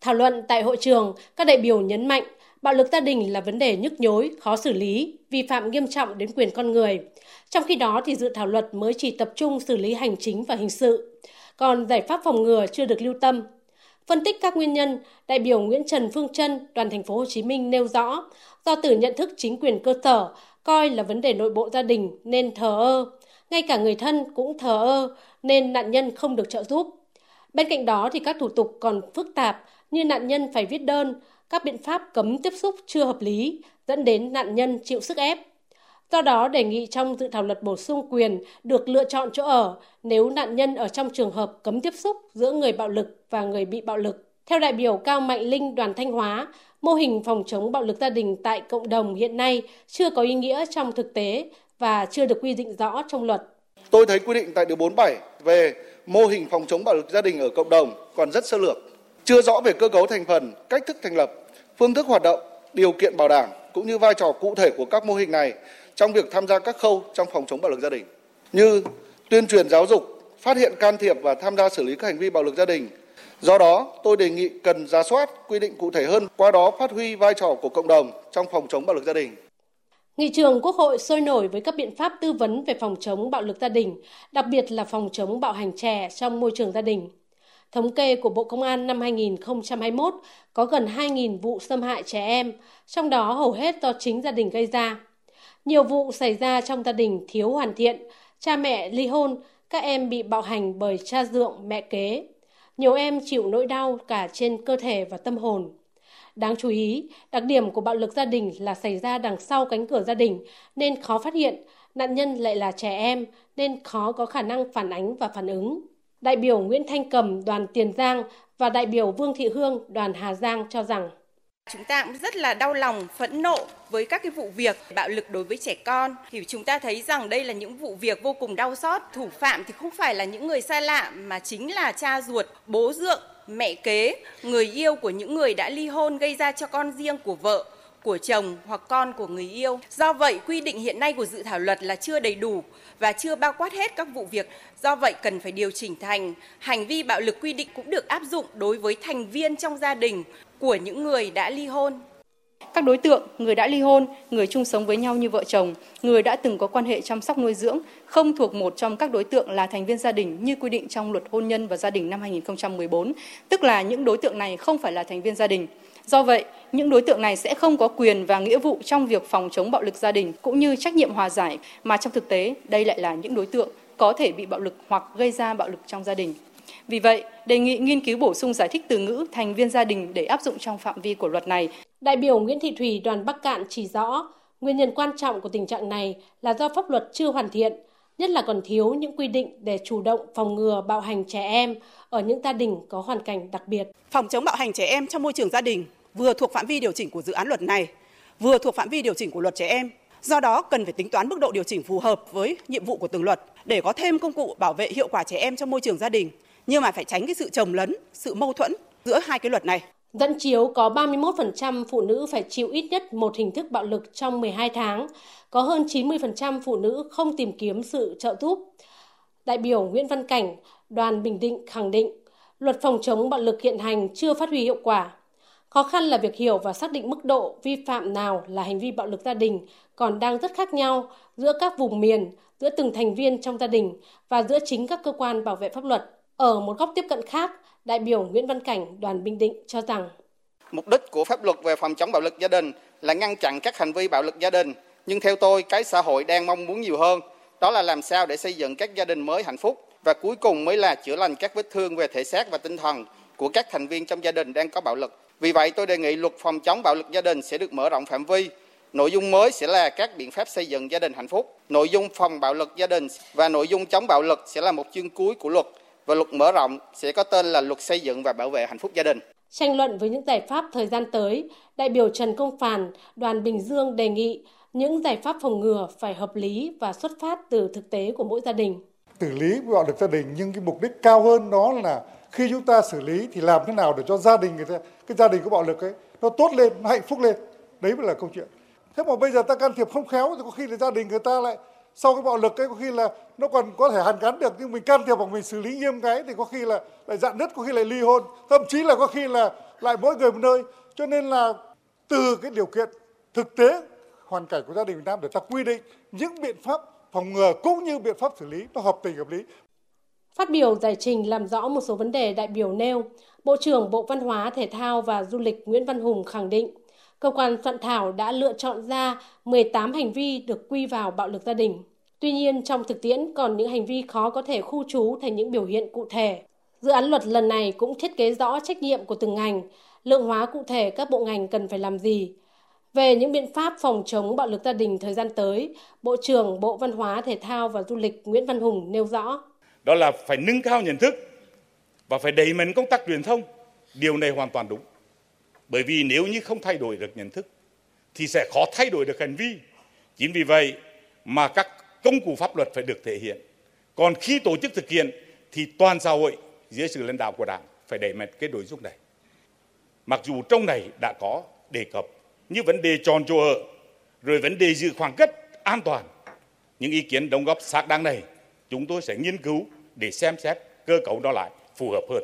Thảo luận tại hội trường, các đại biểu nhấn mạnh bạo lực gia đình là vấn đề nhức nhối, khó xử lý, vi phạm nghiêm trọng đến quyền con người. Trong khi đó thì dự thảo luật mới chỉ tập trung xử lý hành chính và hình sự, còn giải pháp phòng ngừa chưa được lưu tâm. Phân tích các nguyên nhân, đại biểu Nguyễn Trần Phương Trân, đoàn thành phố Hồ Chí Minh nêu rõ, do từ nhận thức chính quyền cơ sở coi là vấn đề nội bộ gia đình nên thờ ơ, ngay cả người thân cũng thờ ơ nên nạn nhân không được trợ giúp. Bên cạnh đó thì các thủ tục còn phức tạp như nạn nhân phải viết đơn, các biện pháp cấm tiếp xúc chưa hợp lý dẫn đến nạn nhân chịu sức ép. Do đó đề nghị trong dự thảo luật bổ sung quyền được lựa chọn chỗ ở nếu nạn nhân ở trong trường hợp cấm tiếp xúc giữa người bạo lực và người bị bạo lực. Theo đại biểu Cao Mạnh Linh đoàn Thanh Hóa, mô hình phòng chống bạo lực gia đình tại cộng đồng hiện nay chưa có ý nghĩa trong thực tế và chưa được quy định rõ trong luật. Tôi thấy quy định tại điều 47 về mô hình phòng chống bạo lực gia đình ở cộng đồng còn rất sơ lược, chưa rõ về cơ cấu thành phần, cách thức thành lập, phương thức hoạt động, điều kiện bảo đảm cũng như vai trò cụ thể của các mô hình này trong việc tham gia các khâu trong phòng chống bạo lực gia đình như tuyên truyền giáo dục, phát hiện can thiệp và tham gia xử lý các hành vi bạo lực gia đình. Do đó, tôi đề nghị cần ra soát quy định cụ thể hơn, qua đó phát huy vai trò của cộng đồng trong phòng chống bạo lực gia đình. Nghị trường Quốc hội sôi nổi với các biện pháp tư vấn về phòng chống bạo lực gia đình, đặc biệt là phòng chống bạo hành trẻ trong môi trường gia đình. Thống kê của Bộ Công an năm 2021 có gần 2.000 vụ xâm hại trẻ em, trong đó hầu hết do chính gia đình gây ra. Nhiều vụ xảy ra trong gia đình thiếu hoàn thiện, cha mẹ ly hôn, các em bị bạo hành bởi cha dượng, mẹ kế. Nhiều em chịu nỗi đau cả trên cơ thể và tâm hồn. Đáng chú ý, đặc điểm của bạo lực gia đình là xảy ra đằng sau cánh cửa gia đình nên khó phát hiện, nạn nhân lại là trẻ em nên khó có khả năng phản ánh và phản ứng. Đại biểu Nguyễn Thanh Cầm đoàn Tiền Giang và đại biểu Vương Thị Hương đoàn Hà Giang cho rằng. Chúng ta cũng rất là đau lòng, phẫn nộ với các cái vụ việc bạo lực đối với trẻ con. Thì chúng ta thấy rằng đây là những vụ việc vô cùng đau xót. Thủ phạm thì không phải là những người xa lạ mà chính là cha ruột, bố dượng, mẹ kế, người yêu của những người đã ly hôn gây ra cho con riêng của vợ của chồng hoặc con của người yêu. Do vậy, quy định hiện nay của dự thảo luật là chưa đầy đủ và chưa bao quát hết các vụ việc. Do vậy, cần phải điều chỉnh thành hành vi bạo lực quy định cũng được áp dụng đối với thành viên trong gia đình của những người đã ly hôn. Các đối tượng, người đã ly hôn, người chung sống với nhau như vợ chồng, người đã từng có quan hệ chăm sóc nuôi dưỡng, không thuộc một trong các đối tượng là thành viên gia đình như quy định trong luật hôn nhân và gia đình năm 2014, tức là những đối tượng này không phải là thành viên gia đình. Do vậy, những đối tượng này sẽ không có quyền và nghĩa vụ trong việc phòng chống bạo lực gia đình cũng như trách nhiệm hòa giải, mà trong thực tế đây lại là những đối tượng có thể bị bạo lực hoặc gây ra bạo lực trong gia đình. Vì vậy, đề nghị nghiên cứu bổ sung giải thích từ ngữ thành viên gia đình để áp dụng trong phạm vi của luật này. Đại biểu Nguyễn Thị Thủy đoàn Bắc Cạn chỉ rõ, nguyên nhân quan trọng của tình trạng này là do pháp luật chưa hoàn thiện, nhất là còn thiếu những quy định để chủ động phòng ngừa bạo hành trẻ em ở những gia đình có hoàn cảnh đặc biệt. Phòng chống bạo hành trẻ em trong môi trường gia đình vừa thuộc phạm vi điều chỉnh của dự án luật này, vừa thuộc phạm vi điều chỉnh của luật trẻ em. Do đó cần phải tính toán mức độ điều chỉnh phù hợp với nhiệm vụ của từng luật để có thêm công cụ bảo vệ hiệu quả trẻ em trong môi trường gia đình, nhưng mà phải tránh cái sự trồng lấn, sự mâu thuẫn giữa hai cái luật này. Dẫn chiếu có 31% phụ nữ phải chịu ít nhất một hình thức bạo lực trong 12 tháng, có hơn 90% phụ nữ không tìm kiếm sự trợ giúp. Đại biểu Nguyễn Văn Cảnh, đoàn Bình Định khẳng định, luật phòng chống bạo lực hiện hành chưa phát huy hiệu quả. Khó khăn là việc hiểu và xác định mức độ vi phạm nào là hành vi bạo lực gia đình còn đang rất khác nhau giữa các vùng miền, giữa từng thành viên trong gia đình và giữa chính các cơ quan bảo vệ pháp luật. Ở một góc tiếp cận khác, đại biểu Nguyễn Văn Cảnh, đoàn Bình Định cho rằng Mục đích của pháp luật về phòng chống bạo lực gia đình là ngăn chặn các hành vi bạo lực gia đình, nhưng theo tôi cái xã hội đang mong muốn nhiều hơn, đó là làm sao để xây dựng các gia đình mới hạnh phúc và cuối cùng mới là chữa lành các vết thương về thể xác và tinh thần của các thành viên trong gia đình đang có bạo lực. Vì vậy tôi đề nghị luật phòng chống bạo lực gia đình sẽ được mở rộng phạm vi. Nội dung mới sẽ là các biện pháp xây dựng gia đình hạnh phúc. Nội dung phòng bạo lực gia đình và nội dung chống bạo lực sẽ là một chương cuối của luật và luật mở rộng sẽ có tên là luật xây dựng và bảo vệ hạnh phúc gia đình. Tranh luận với những giải pháp thời gian tới, đại biểu Trần Công Phàn, đoàn Bình Dương đề nghị những giải pháp phòng ngừa phải hợp lý và xuất phát từ thực tế của mỗi gia đình. Xử lý bạo lực gia đình nhưng cái mục đích cao hơn đó là khi chúng ta xử lý thì làm thế nào để cho gia đình người ta cái gia đình có bạo lực ấy nó tốt lên nó hạnh phúc lên đấy mới là câu chuyện thế mà bây giờ ta can thiệp không khéo thì có khi là gia đình người ta lại sau cái bạo lực ấy có khi là nó còn có thể hàn gắn được nhưng mình can thiệp hoặc mình xử lý nghiêm cái thì có khi là lại dạn nứt có khi lại ly hôn thậm chí là có khi là lại mỗi người một nơi. Cho nên là từ cái điều kiện thực tế hoàn cảnh của gia đình Việt Nam để ta quy định những biện pháp phòng ngừa cũng như biện pháp xử lý nó hợp tình hợp lý. Phát biểu giải trình làm rõ một số vấn đề đại biểu nêu, Bộ trưởng Bộ Văn hóa, Thể thao và Du lịch Nguyễn Văn Hùng khẳng định, cơ quan soạn thảo đã lựa chọn ra 18 hành vi được quy vào bạo lực gia đình. Tuy nhiên, trong thực tiễn còn những hành vi khó có thể khu trú thành những biểu hiện cụ thể. Dự án luật lần này cũng thiết kế rõ trách nhiệm của từng ngành, lượng hóa cụ thể các bộ ngành cần phải làm gì. Về những biện pháp phòng chống bạo lực gia đình thời gian tới, Bộ trưởng Bộ Văn hóa, Thể thao và Du lịch Nguyễn Văn Hùng nêu rõ. Đó là phải nâng cao nhận thức và phải đẩy mạnh công tác truyền thông. Điều này hoàn toàn đúng. Bởi vì nếu như không thay đổi được nhận thức thì sẽ khó thay đổi được hành vi. Chính vì vậy mà các công cụ pháp luật phải được thể hiện. Còn khi tổ chức thực hiện thì toàn xã hội dưới sự lãnh đạo của Đảng phải đẩy mạnh cái nội dung này. Mặc dù trong này đã có đề cập như vấn đề tròn chỗ ở, rồi vấn đề giữ khoảng cách an toàn. Những ý kiến đóng góp xác đáng này chúng tôi sẽ nghiên cứu để xem xét cơ cấu đó lại phù hợp hơn.